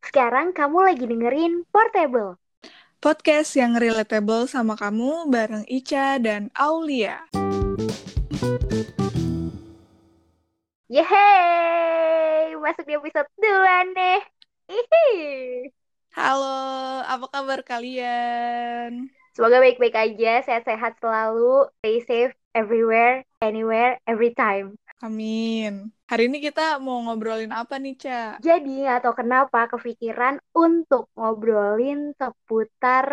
Sekarang kamu lagi dengerin Portable. Podcast yang relatable sama kamu bareng Ica dan Aulia. Yeay, masuk di episode 2 nih. Ihi. Halo, apa kabar kalian? Semoga baik-baik aja, sehat-sehat selalu, stay safe everywhere, anywhere, every time. Amin. Hari ini kita mau ngobrolin apa nih, Ca? Jadi tahu kenapa kepikiran untuk ngobrolin seputar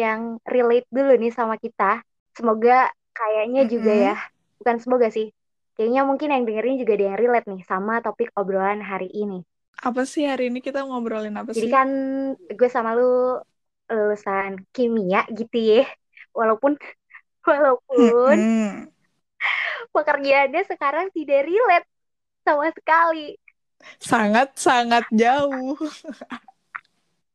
yang relate dulu nih sama kita. Semoga kayaknya juga Mm-mm. ya, bukan semoga sih. Kayaknya mungkin yang dengerin juga ada yang relate nih sama topik obrolan hari ini. Apa sih hari ini kita ngobrolin apa Jadi sih? kan gue sama lu lulusan kimia gitu ya. Walaupun walaupun pekerjaannya sekarang tidak relate sama sekali. Sangat-sangat jauh.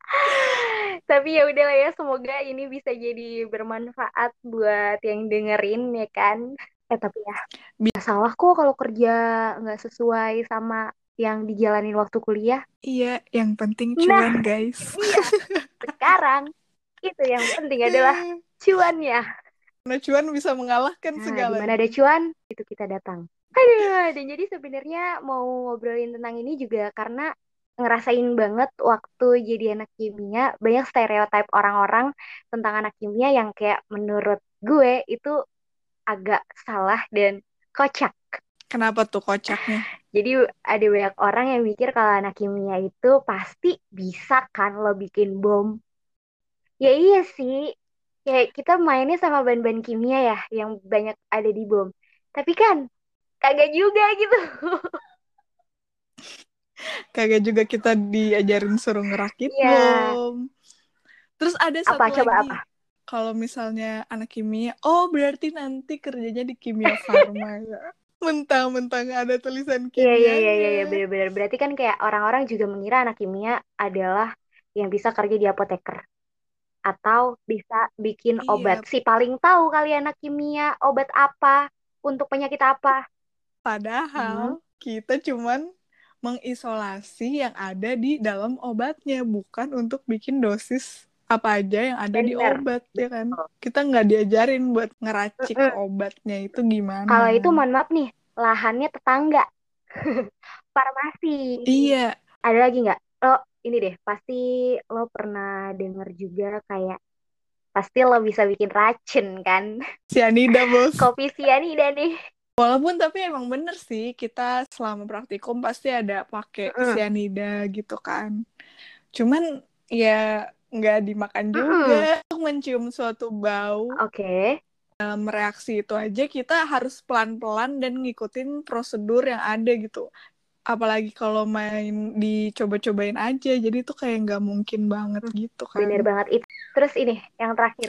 Tapi ya udahlah ya, semoga ini bisa jadi bermanfaat buat yang dengerin ya kan. Eh tapi ya, Bi- salah kok kalau kerja nggak sesuai sama yang dijalanin waktu kuliah. Iya, yang penting Nah. cuan, guys. Iya, sekarang itu yang penting adalah cuannya. Karena cuan bisa mengalahkan Nah, di segalanya. mana ada cuan, itu kita datang. Aduh, dan jadi sebenarnya mau ngobrolin tentang ini juga karena ngerasain banget waktu jadi anak kimia, banyak stereotip orang-orang tentang anak kimia yang kayak menurut gue itu agak salah dan kocak. Kenapa tuh kocaknya? Jadi ada banyak orang yang mikir kalau anak kimia itu pasti bisa kan lo bikin bom. Ya iya sih, kayak kita mainnya sama bahan-bahan kimia ya yang banyak ada di bom. Tapi kan kagak juga gitu. Kagak juga kita diajarin suruh ngerakit Iya. bom. Terus ada satu Apa coba lagi. apa? Kalau misalnya anak kimia, oh berarti nanti kerjanya di kimia farma ya. Mentang-mentang ada tulisan Iya iya iya iya kimianya. iya, bener-bener. Berarti kan kayak orang-orang juga mengira anak kimia adalah yang bisa kerja di apoteker atau bisa bikin Iya. obat. Si paling tahu kali anak kimia obat apa untuk penyakit apa. Padahal kita cuman mengisolasi yang ada di dalam obatnya, bukan untuk bikin dosis apa aja yang ada di Bener. obat, ya kan? Kita nggak diajarin buat ngeracik Mm-mm. obatnya itu gimana. Kalau itu mohon maaf nih, lahannya tetangga. Farmasi. Iya, Ada lagi nggak? Lo ini deh, pasti lo pernah denger juga kayak pasti lo bisa bikin racun kan? sianida bos. Kopi sianida nih. Walaupun tapi emang bener sih kita selama praktikum pasti ada pakai Mm-mm. sianida gitu kan. Cuman ya nggak dimakan juga. Mencium suatu bau, Oke. dalam reaksi itu aja kita harus pelan-pelan dan ngikutin prosedur yang ada gitu. Apalagi kalau main dicoba-cobain aja, jadi itu kayak nggak mungkin banget gitu kan. Bener banget itu. Terus ini yang terakhir.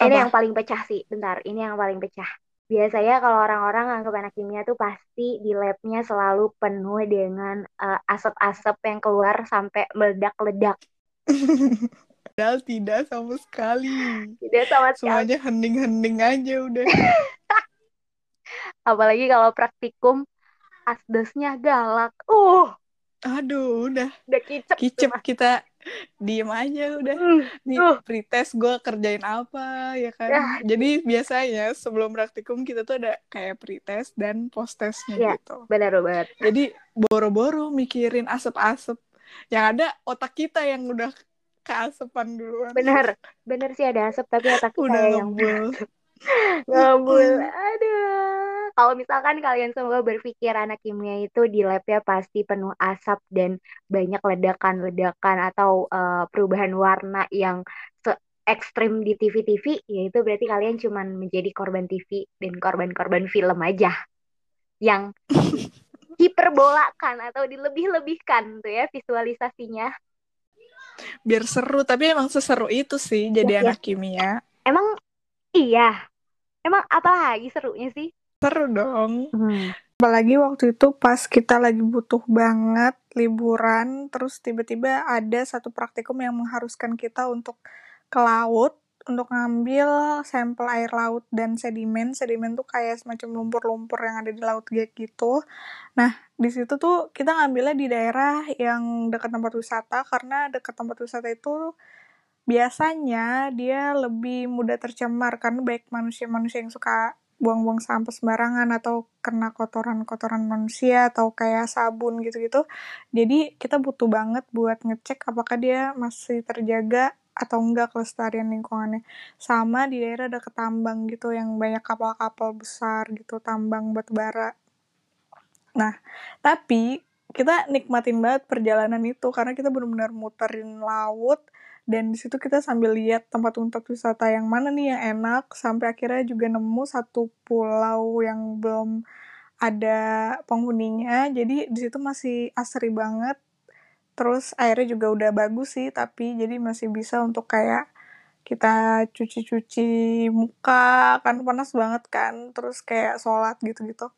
Ini Apa? yang paling pecah sih. Bentar, ini yang paling pecah. Biasanya kalau orang-orang anggap anak kimia tuh pasti di labnya selalu penuh dengan eh, asap-asap yang keluar sampai meledak-ledak. Padahal tidak sama sekali. Tidak sama sekali. Semuanya hening-hening aja udah. Apalagi kalau praktikum asdosnya galak. Uh, Aduh, udah udah kicep. tuh, kicep Mas. kita diem aja udah. Hmm, Nih Uh. pretest gue kerjain apa ya kan. Ya. Jadi biasanya sebelum praktikum kita tuh ada kayak pretest dan post testnya Ya. gitu. bener banget. Jadi boro-boro mikirin asap-asap. Yang ada otak kita yang udah keasepan duluan. Bener. Bener sih ada asap tapi otak Udah yang ngebul. Ngabul. Aduh. Kalau misalkan kalian semua berpikir anak kimia itu di labnya pasti penuh asap dan banyak ledakan-ledakan atau eh, perubahan warna yang ekstrim di TV-TV, ya itu berarti kalian cuman menjadi korban TV dan korban-korban film aja yang hiperbolakan atau dilebih-lebihkan tuh ya visualisasinya. Biar seru, tapi emang seseru itu sih jadi Iya, anak kimia. Emang iya. Emang apa lagi serunya sih? Seru dong. Hmm. Apalagi waktu itu pas kita lagi butuh banget liburan, terus tiba-tiba ada satu praktikum yang mengharuskan kita untuk ke laut untuk ngambil sampel air laut dan sedimen. Sedimen tuh kayak semacam lumpur-lumpur yang ada di laut gitu. Nah, di situ tuh kita ngambilnya di daerah yang dekat tempat wisata karena dekat tempat wisata itu biasanya dia lebih mudah tercemar karena baik manusia-manusia yang suka buang-buang sampah sembarangan atau kena kotoran-kotoran manusia atau kayak sabun gitu-gitu. Jadi kita butuh banget buat ngecek apakah dia masih terjaga atau enggak kelestarian lingkungannya. Sama di daerah ada ketambang gitu yang banyak kapal-kapal besar gitu, tambang batu bara. Nah, tapi kita nikmatin banget perjalanan itu karena kita benar-benar muterin laut dan di situ kita sambil lihat tempat-tempat wisata yang mana nih yang enak sampai akhirnya juga nemu satu pulau yang belum ada penghuninya jadi di situ masih asri banget terus airnya juga udah bagus sih tapi jadi masih bisa untuk kayak kita cuci-cuci muka kan panas banget kan terus kayak sholat gitu-gitu.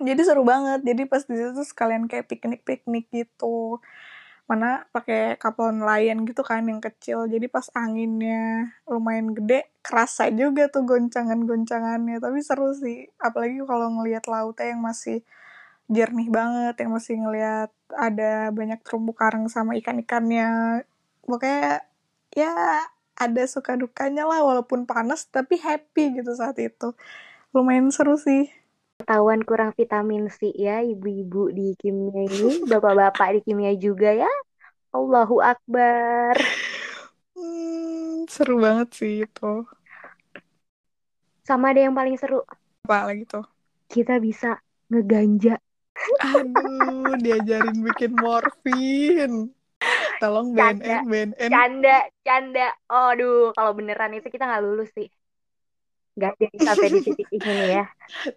Jadi seru banget jadi pas di situ sekalian kayak piknik-piknik gitu. Mana pakai kapal nelayan gitu kan yang kecil jadi pas anginnya lumayan gede kerasa juga tuh goncangan-goncangannya tapi seru sih. Apalagi kalau ngelihat lautnya yang masih jernih banget yang masih ngelihat ada banyak terumbu karang sama ikan-ikannya. Pokoknya ya ada suka dukanya lah walaupun panas tapi happy gitu saat itu. Lumayan seru sih. Ketahuan kurang vitamin C ya ibu-ibu di kimia ini. Bapak-bapak di kimia juga ya. Allahu Akbar. Hmm, seru banget sih itu. Sama ada yang paling seru. Apa lagi tuh? Kita bisa ngeganja Aduh, diajarin bikin morfin. Tolong BNN, BNN. Canda, canda. Oh, aduh, kalau beneran itu kita nggak lulus sih. Gak ada sampai di titik ini ya.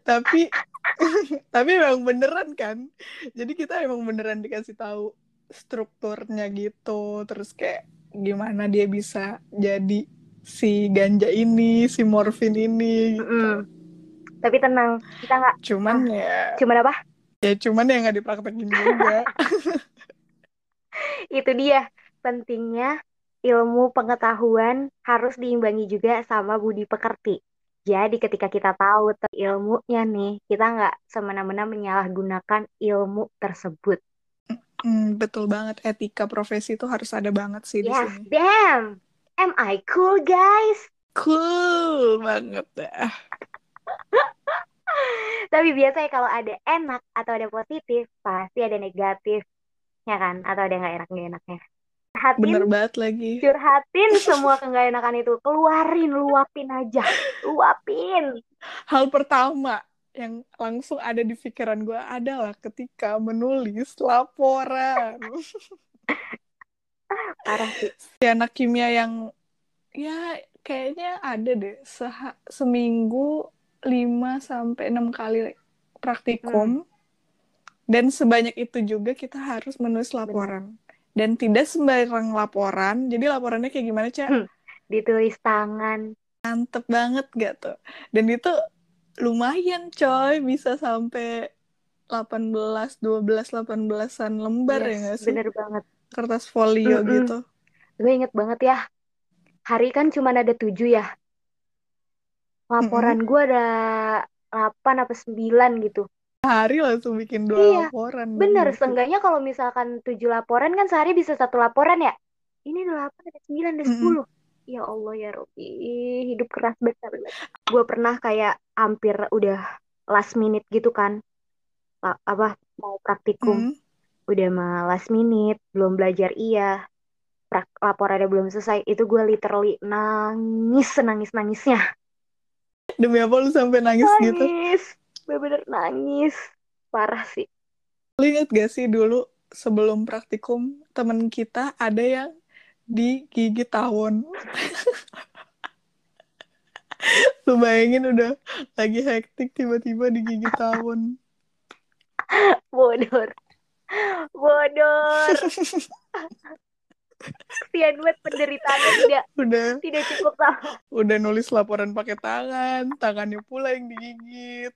tapi, tapi emang beneran kan. Jadi kita emang beneran dikasih tahu strukturnya gitu. Terus kayak gimana dia bisa jadi si ganja ini, si morfin ini. Gitu. Mm -mm. Tapi tenang, kita nggak. Cuman ah, ya. Cuman apa? Ya cuman ya nggak dipraktekin juga itu dia pentingnya ilmu pengetahuan harus diimbangi juga sama budi pekerti jadi ketika kita tahu ilmunya nih kita nggak semena-mena menyalahgunakan ilmu tersebut Hmm, betul banget etika profesi itu harus ada banget sih yes, di sini. Damn, am I cool guys? Cool banget dah. Tapi biasanya kalau ada enak atau ada positif, pasti ada negatif, ya kan? Atau ada nggak enak nggak enaknya. Curhatin, Bener banget lagi. Curhatin semua keenggak enakan itu, keluarin, luapin aja, luapin. Hal pertama yang langsung ada di pikiran gue adalah ketika menulis laporan. Parah sih. Si anak kimia yang ya kayaknya ada deh Seha seminggu 5 sampai 6 kali praktikum. Hmm. Dan sebanyak itu juga kita harus menulis laporan. Benar. Dan tidak sembarang laporan. Jadi laporannya kayak gimana, Cak? Hmm. Ditulis tangan. Mantep banget gak tuh? Dan itu lumayan, coy. Bisa sampai 18, 12, 18-an lembar yes, ya gak sih? Bener banget. Kertas folio mm -mm. gitu. Gue inget banget ya. Hari kan cuma ada tujuh ya laporan gue ada 8 apa 9 gitu. Hari langsung bikin dua iya, laporan bener. gitu. seenggaknya kalau misalkan tujuh laporan kan sehari bisa satu laporan ya? Ini delapan ada sembilan ada sepuluh. Mm -hmm. ya Allah ya Robi hidup keras besar. Gue pernah kayak hampir udah last minute gitu kan. Apa mau praktikum. Mm -hmm. udah mah last minute belum belajar iya. Laporannya belum selesai. Itu gue literally nangis nangis nangisnya Demi apa lu sampai nangis, nangis. gitu? Nangis. Bener-bener nangis. Parah sih. Lu inget gak sih dulu sebelum praktikum temen kita ada yang di gigi tawon. lu bayangin udah lagi hektik tiba-tiba di gigi tawon. Bodor. Bodor. kesian buat penderitaannya tidak udah tidak cukup sama udah nulis laporan pakai tangan tangannya pula yang digigit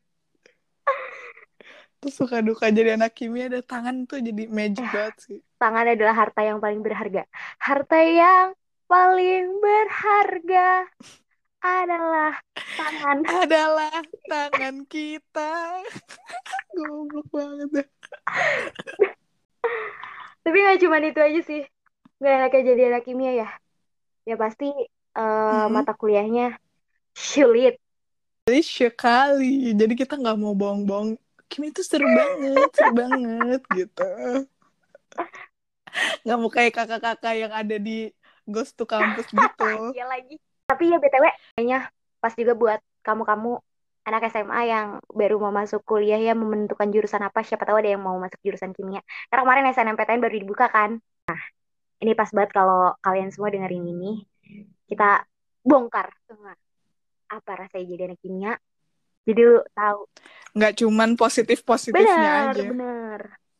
terus suka duka jadi anak kimia ada tangan tuh jadi magic eh, banget sih tangan adalah harta yang paling berharga harta yang paling berharga adalah tangan. adalah tangan kita. Goblok banget deh. Tapi nggak cuma itu aja sih. Nggak enaknya jadi anak kimia ya. Ya pasti eh, Hmm. mata kuliahnya sulit. Jadi sekali. Jadi kita nggak mau bohong-bohong. Kim itu seru banget, seru banget gitu. Nggak mau kayak kakak-kakak yang ada di Ghost to Campus gitu. Iya lagi. Tapi ya BTW, kayaknya pas juga buat kamu-kamu anak SMA yang baru mau masuk kuliah ya menentukan jurusan apa, siapa tahu ada yang mau masuk jurusan kimia. Karena kemarin SNMPTN baru dibuka kan. Nah, ini pas banget kalau kalian semua dengerin ini, kita bongkar semua apa rasanya jadi anak kimia. Jadi tahu. Nggak cuman positif-positifnya Benar, aja. benar.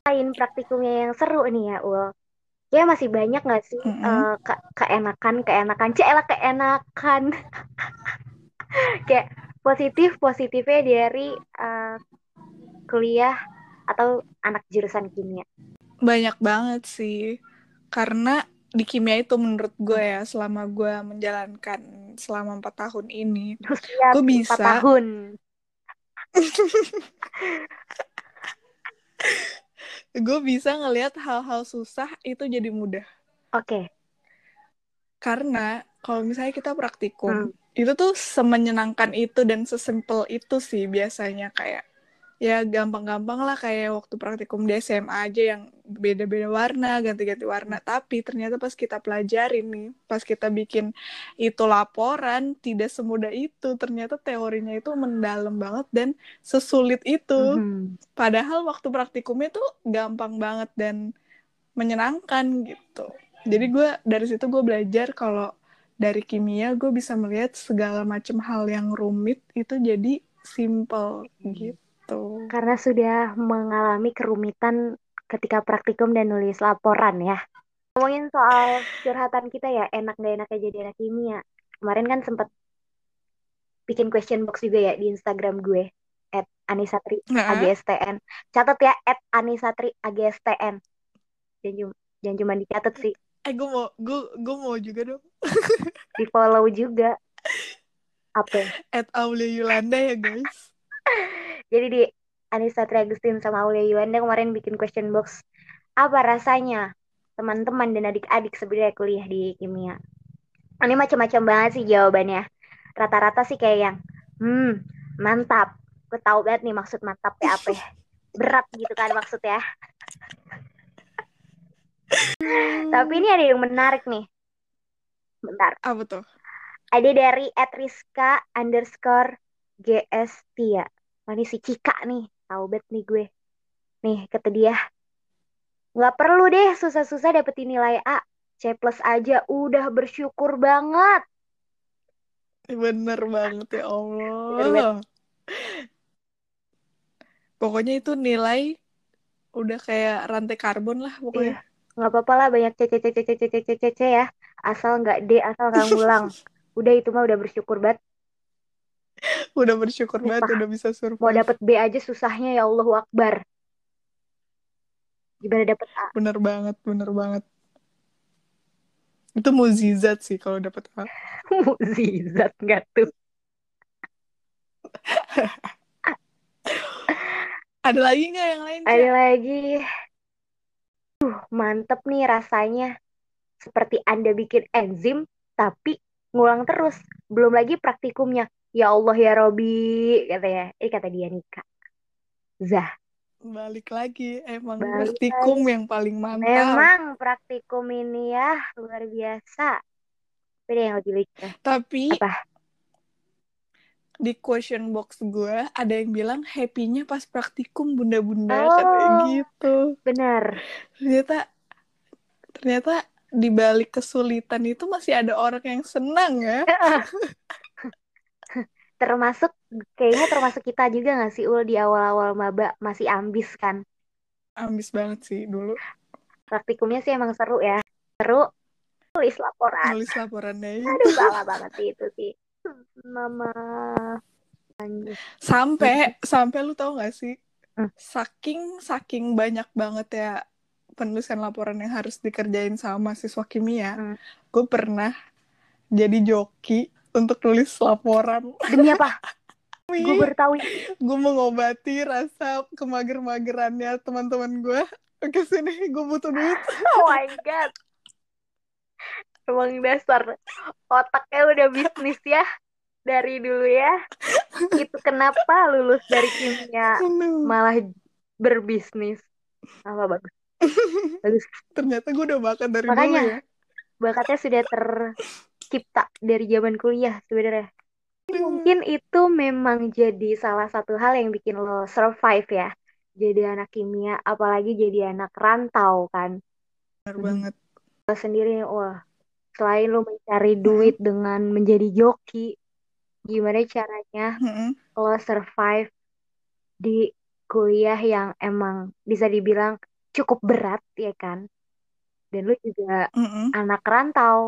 Lain praktikumnya yang seru nih ya, Ul. Ya masih banyak nggak sih Mm-mm. eh, ke- keenakan, keenakan, celah keenakan. Kayak positif positifnya dari eh, kuliah atau anak jurusan kimia. Banyak banget sih. Karena di kimia itu menurut gue ya, selama gue menjalankan selama empat tahun ini, Usia gue 4 bisa tahun. gue bisa ngelihat hal-hal susah itu jadi mudah. Oke. Karena kalau misalnya kita praktikum, Hmm. itu tuh semenyenangkan itu dan sesimpel itu sih biasanya kayak ya gampang-gampang lah kayak waktu praktikum di SMA aja yang beda-beda warna, ganti-ganti warna. Tapi ternyata pas kita pelajarin nih, pas kita bikin itu laporan, tidak semudah itu. Ternyata teorinya itu mendalam banget dan sesulit itu. Mhm. Padahal waktu praktikumnya tuh gampang banget dan menyenangkan gitu. Jadi gue dari situ gue belajar kalau dari kimia gue bisa melihat segala macam hal yang rumit itu jadi simple gitu. Karena sudah mengalami kerumitan ketika praktikum dan nulis laporan ya. Ngomongin soal curhatan kita ya, enak gak enaknya jadi anak kimia. Kemarin kan sempet bikin question box juga ya di Instagram gue. At Anisatri AGSTN. Catat ya, at Anisatri AGSTN. Jangan cuma, jangan cuma dicatat sih, eh gue mau gue gue mau juga dong. di follow juga. Apa? At Aulia Yulanda ya guys. Jadi di Anissa Agustin sama Aulia Yuanda kemarin bikin question box. Apa rasanya teman-teman dan adik-adik sebenarnya kuliah di kimia? Ini macam-macam banget sih jawabannya. Rata-rata sih kayak yang, hmm, mantap. Gue tahu banget nih maksud mantap ya apa ya. Berat gitu kan maksudnya. Tapi ini ada yang menarik nih. Bentar. Apa tuh? Ada dari @rizka underscore GS Tia. Ini si Cika nih. Tahu bet nih gue. Nih, kata dia. Nggak perlu deh susah-susah dapetin nilai A. C plus aja udah bersyukur banget. Bener banget ya Allah. Pokoknya itu nilai udah kayak rantai karbon lah Iya. pokoknya. Nggak apa-apa lah banyak C, C, C, C, C, C, C, C, C, C ya. Asal nggak D, asal nggak ngulang. Udah itu mah udah bersyukur banget. Udah bersyukur banget Sumpah. udah bisa Mau survive. dapet B aja susahnya ya Allahu Akbar. Gimana dapet A? Bener banget, bener banget. Itu mukjizat sih kalau dapet A. Mukjizat nggak tuh? Ada lagi nggak yang lain? Ada Cak? lagi. Duh, mantep nih rasanya. Seperti Anda bikin enzim, tapi ngulang terus. Belum lagi praktikumnya. Ya Allah ya Robi, katanya. Ini kata dia Nika. Zah, Balik lagi, emang Balik praktikum yang paling mantap. memang praktikum ini ya luar biasa. Tapi yang lebih lucu. Tapi Apa? di question box gue ada yang bilang happy-nya pas praktikum bunda-bunda Oh. katanya gitu. Benar. Ternyata ternyata di balik kesulitan itu masih ada orang yang senang ya. Termasuk, kayaknya termasuk kita juga nggak sih Ul di awal-awal maba masih ambis kan. Ambis banget sih dulu Praktikumnya sih emang seru ya. Seru. Tulis laporan. nulis laporannya. Aduh, salah banget sih itu sih. Mama. Anjir. Sampai sampai lu tau gak sih? Hmm. Saking saking banyak banget ya penulisan laporan yang harus dikerjain sama siswa kimia, Hmm. gue pernah jadi joki untuk nulis laporan. Demi apa? Gue baru tahu. gue mengobati rasa kemager-magerannya teman-teman gue. Oke sini, gue butuh duit. Oh my god. Emang dasar otaknya udah bisnis ya dari dulu ya. Itu kenapa lulus dari kimia malah berbisnis. Apa bagus? Bagus. Ternyata gue udah bakat dari Makanya. dulu ya. Bakatnya sudah tercipta dari zaman kuliah sebenarnya. Mungkin itu memang jadi salah satu hal yang bikin lo survive ya. Jadi anak kimia, apalagi jadi anak rantau kan. Benar Hmm. banget. Lo sendiri, wah, selain lo mencari duit dengan menjadi joki, gimana caranya Mm-mm. lo survive di kuliah yang emang bisa dibilang cukup berat ya kan? Dan lo juga Mm-mm. anak rantau.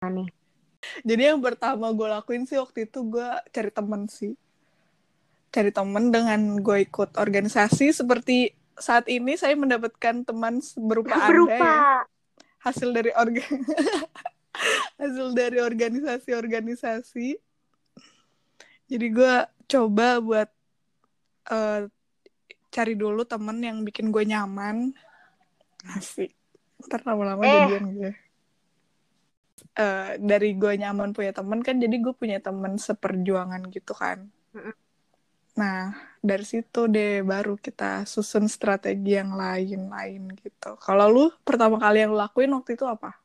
Nah, nih, Jadi yang pertama gue lakuin sih waktu itu gue cari temen sih. Cari temen dengan gue ikut organisasi seperti saat ini saya mendapatkan teman berupa Anda berupa ya. Hasil dari orga hasil dari organisasi-organisasi. Jadi gue coba buat eh, cari dulu temen yang bikin gue nyaman. Asik. Ntar lama-lama Eh. jadian gue. Eh, dari gue nyaman punya temen kan jadi gue punya temen seperjuangan gitu kan. Nah, dari situ deh baru kita susun strategi yang lain-lain gitu. Kalau lu pertama kali yang lu lakuin waktu itu apa?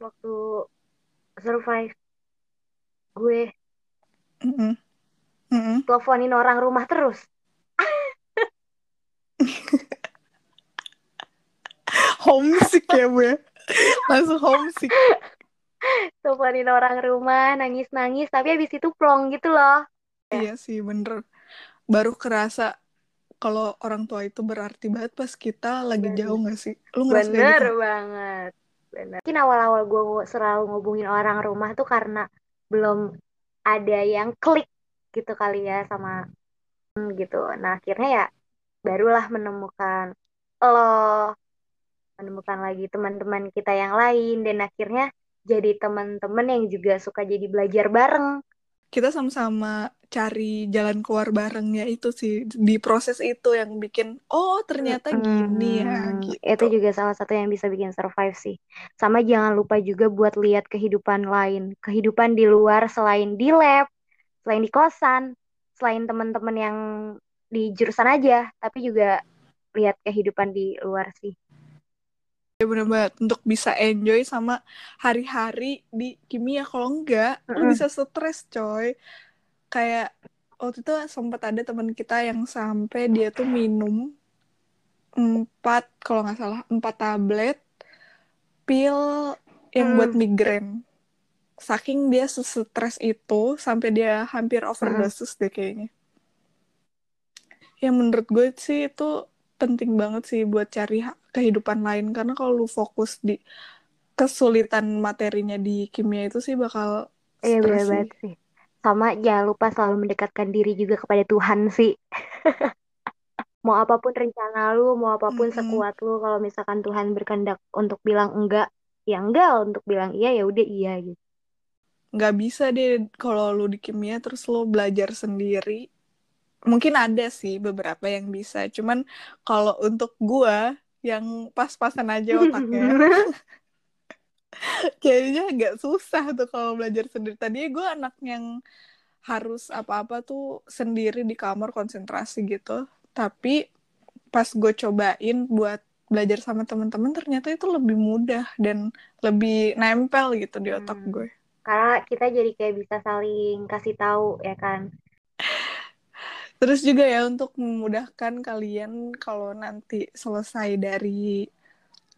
waktu survive. Gue Mm-mm. Mm-mm. teleponin orang rumah terus. Homesick ya gue. Langsung homesick. Teleponin orang rumah, nangis-nangis, tapi habis itu plong gitu loh. Iya sih bener. Baru kerasa kalau orang tua itu berarti banget pas kita lagi Bener. jauh gak sih? Lu ngerasa Bener gitu? banget. Bener. Mungkin awal-awal gue selalu ngubungin orang rumah tuh karena belum ada yang klik gitu kali ya sama gitu. Nah akhirnya ya barulah menemukan lo, menemukan lagi teman-teman kita yang lain dan akhirnya jadi teman-teman yang juga suka jadi belajar bareng. Kita sama-sama cari jalan keluar barengnya itu sih di proses itu yang bikin oh ternyata gini ya gitu. Itu juga salah satu yang bisa bikin survive sih. Sama jangan lupa juga buat lihat kehidupan lain, kehidupan di luar selain di lab, selain di kosan, selain teman-teman yang di jurusan aja, tapi juga lihat kehidupan di luar sih. Ya bener banget untuk bisa enjoy sama hari-hari di kimia kalau enggak lu Mm-mm. bisa stres coy kayak waktu itu sempat ada teman kita yang sampai dia tuh minum empat kalau nggak salah empat tablet pil yang Mm. buat migrain saking dia stres itu sampai dia hampir overdosis deh kayaknya ya menurut gue sih itu penting banget sih buat cari kehidupan lain karena kalau lu fokus di kesulitan materinya di kimia itu sih bakal Iya benar banget sih. Sama jangan lupa selalu mendekatkan diri juga kepada Tuhan sih. mau apa pun rencana lu, mau apa pun Mm-mm. sekuat lu, kalau misalkan Tuhan berkehendak untuk bilang enggak, ya enggak, untuk bilang iya ya udah iya gitu. nggak bisa deh kalau lu di kimia terus lu belajar sendiri mungkin ada sih beberapa yang bisa cuman kalau untuk gua yang pas-pasan aja otaknya kayaknya agak susah tuh kalau belajar sendiri tadi gue anak yang harus apa-apa tuh sendiri di kamar konsentrasi gitu tapi pas gue cobain buat belajar sama teman-teman ternyata itu lebih mudah dan lebih nempel gitu di otak Hmm. gue Karena kita jadi kayak bisa saling kasih tahu ya kan. Terus juga ya untuk memudahkan kalian kalau nanti selesai dari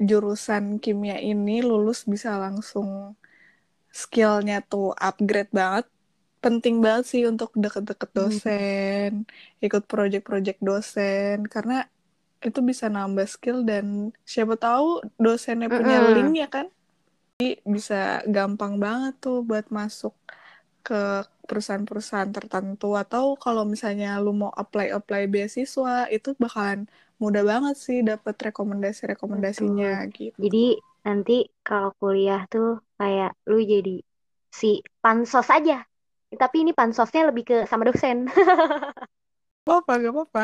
jurusan kimia ini lulus bisa langsung skillnya tuh upgrade banget penting banget sih untuk deket-deket Hmm. dosen ikut project-project dosen karena itu bisa nambah skill dan siapa tahu dosennya punya Mm-mm. link ya kan Jadi bisa gampang banget tuh buat masuk ke perusahaan-perusahaan tertentu atau kalau misalnya lu mau apply apply beasiswa itu bakalan mudah banget sih dapat rekomendasi-rekomendasinya gitu. Jadi nanti kalau kuliah tuh kayak lu jadi si pansos aja. Tapi ini pansosnya lebih ke sama dosen. apa gak apa-apa.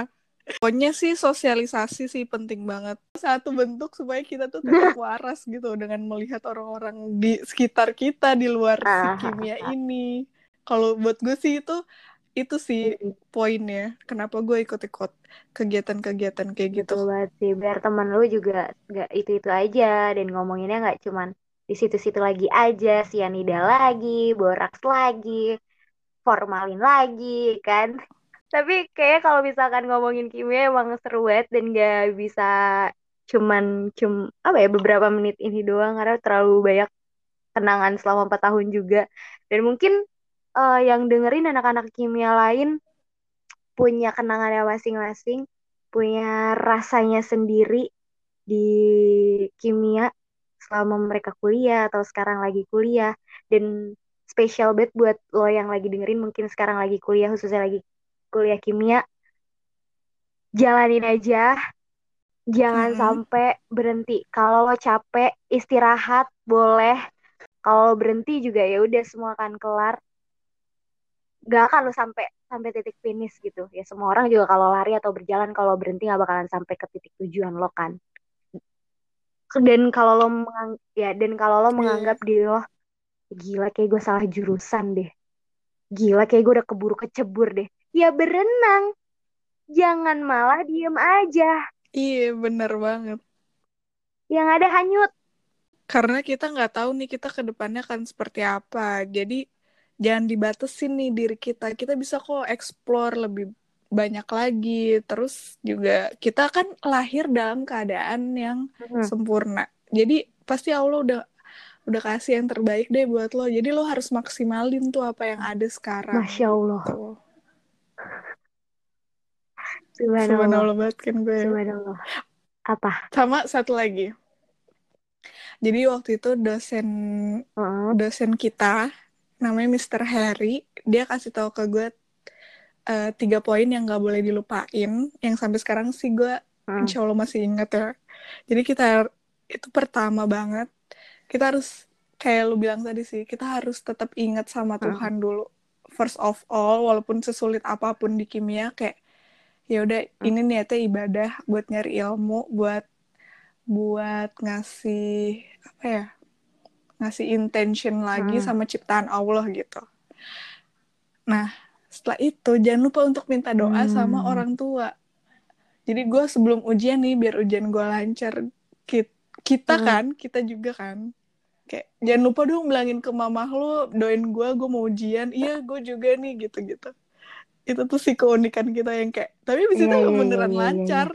Pokoknya sih sosialisasi sih penting banget. Satu bentuk supaya kita tuh tetap waras gitu dengan melihat orang-orang di sekitar kita di luar si Ah, kimia ini. Kalau buat gue sih itu itu sih poinnya. Kenapa gue ikut-ikut kegiatan-kegiatan kayak gitu. Betul banget sih. Biar teman lu juga nggak itu-itu aja dan ngomonginnya nggak cuman di situ-situ lagi aja, sianida lagi, boraks lagi, formalin lagi, kan? Tapi kayaknya kalau misalkan ngomongin kimia emang seru banget dan nggak bisa cuman cum apa ya beberapa menit ini doang karena terlalu banyak kenangan selama empat tahun juga. Dan mungkin eh, yang dengerin anak-anak kimia lain punya kenangannya masing-masing, punya rasanya sendiri di kimia selama mereka kuliah atau sekarang lagi kuliah. Dan spesial banget buat lo yang lagi dengerin mungkin sekarang lagi kuliah khususnya lagi kuliah kimia. Jalanin aja. Jangan Mm-mm. sampai berhenti. Kalau lo capek istirahat boleh. Kalau berhenti juga ya udah semua akan kelar gak akan lo sampai sampai titik finish gitu. Ya semua orang juga kalau lari atau berjalan kalau berhenti nggak bakalan sampai ke titik tujuan lo kan. Dan kalau lo mengang ya dan kalau lo Iya. menganggap diri lo gila kayak gue salah jurusan deh. Gila kayak gue udah keburu kecebur deh. Ya berenang. Jangan malah diem aja. Iya, bener banget. yang ada hanyut. Karena kita nggak tahu nih kita ke depannya akan seperti apa. Jadi jangan dibatesin nih diri kita. Kita bisa kok explore lebih banyak lagi. Terus juga kita kan lahir dalam keadaan yang Hmm. sempurna. Jadi pasti Allah udah udah kasih yang terbaik deh buat lo. Jadi lo harus maksimalin tuh apa yang ada sekarang. masya allah Tuh. subhanallah Subhanallah banget kan gue. subhanallah apa Sama satu lagi. Jadi waktu itu dosen Heeh. dosen kita namanya Mr. Harry dia kasih tahu ke gue eh, tiga poin yang nggak boleh dilupain yang sampai sekarang sih gue Heeh. insya Allah masih ingat ya jadi kita itu pertama banget kita harus kayak lu bilang tadi sih kita harus tetap ingat sama Heeh. Tuhan dulu first of all walaupun sesulit apa pun di kimia kayak ya udah ini niatnya ibadah buat nyari ilmu buat buat ngasih apa ya ngasih intention lagi Hmm. sama ciptaan Allah gitu. Nah, setelah itu jangan lupa untuk minta doa sama Hmm. orang tua. Jadi gue sebelum ujian nih, biar ujian gue lancar, ki- kita Hmm. kan, kita juga kan, kayak jangan lupa dong bilangin ke mama lo, doain gue, gue mau ujian, iya gue juga nih gitu-gitu. Itu tuh sih keunikan kita yang kayak, tapi abis Iya, itu iya, beneran iya, iya, lancar.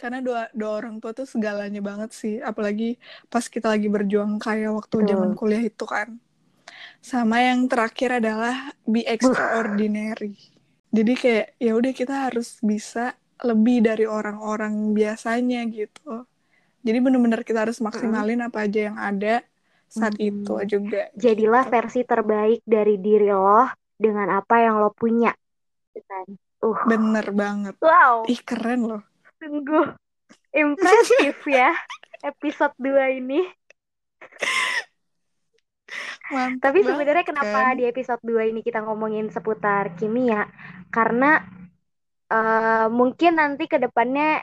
Karena doa doa orang tua tuh segalanya banget sih, apalagi pas kita lagi berjuang kayak waktu zaman kuliah itu kan. Sama yang terakhir adalah be extraordinary. Jadi kayak ya udah kita harus bisa lebih dari orang-orang biasanya gitu. Jadi bener-bener kita harus maksimalin apa aja yang ada saat Hmm. itu juga. jadilah gitu. versi terbaik dari diri lo dengan apa yang lo punya Kan? uh Bener banget. wow Ih keren loh. Sungguh impresif ya episode 2 ini Mantap Tapi sebenarnya kenapa kan. di episode 2 ini kita ngomongin seputar kimia? Karena eh, mungkin nanti ke depannya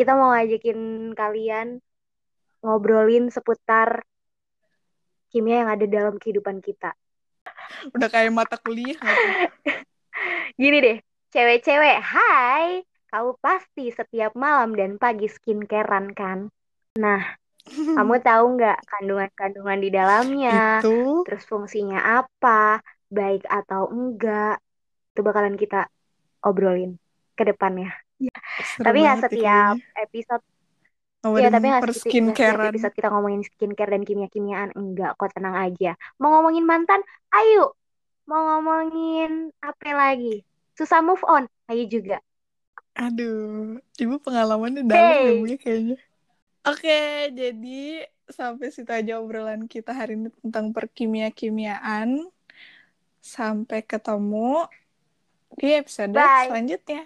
kita mau ngajakin kalian ngobrolin seputar kimia yang ada dalam kehidupan kita. Udah kayak mata kuliah? Gini deh, cewek-cewek, hai! Kamu pasti setiap malam dan pagi skincarean kan? Nah, kamu tahu nggak kandungan-kandungan di dalamnya? Itu terus fungsinya apa, baik atau enggak, itu bakalan kita obrolin ke depannya. seru Tapi nggak ya setiap kayaknya. episode, Ngomongin ya tapi nggak skincarean. episode kita ngomongin skincare dan kimia-kimiaan, enggak kok tenang aja. Mau ngomongin mantan, ayo. Mau ngomongin apa lagi? Susah move on, ayo juga. Aduh, ibu pengalamannya dalam ya Hey. Bu ya kayaknya. Oke, jadi sampai situ aja obrolan kita hari ini tentang perkimia-kimiaan. Sampai ketemu di episode Bye. selanjutnya.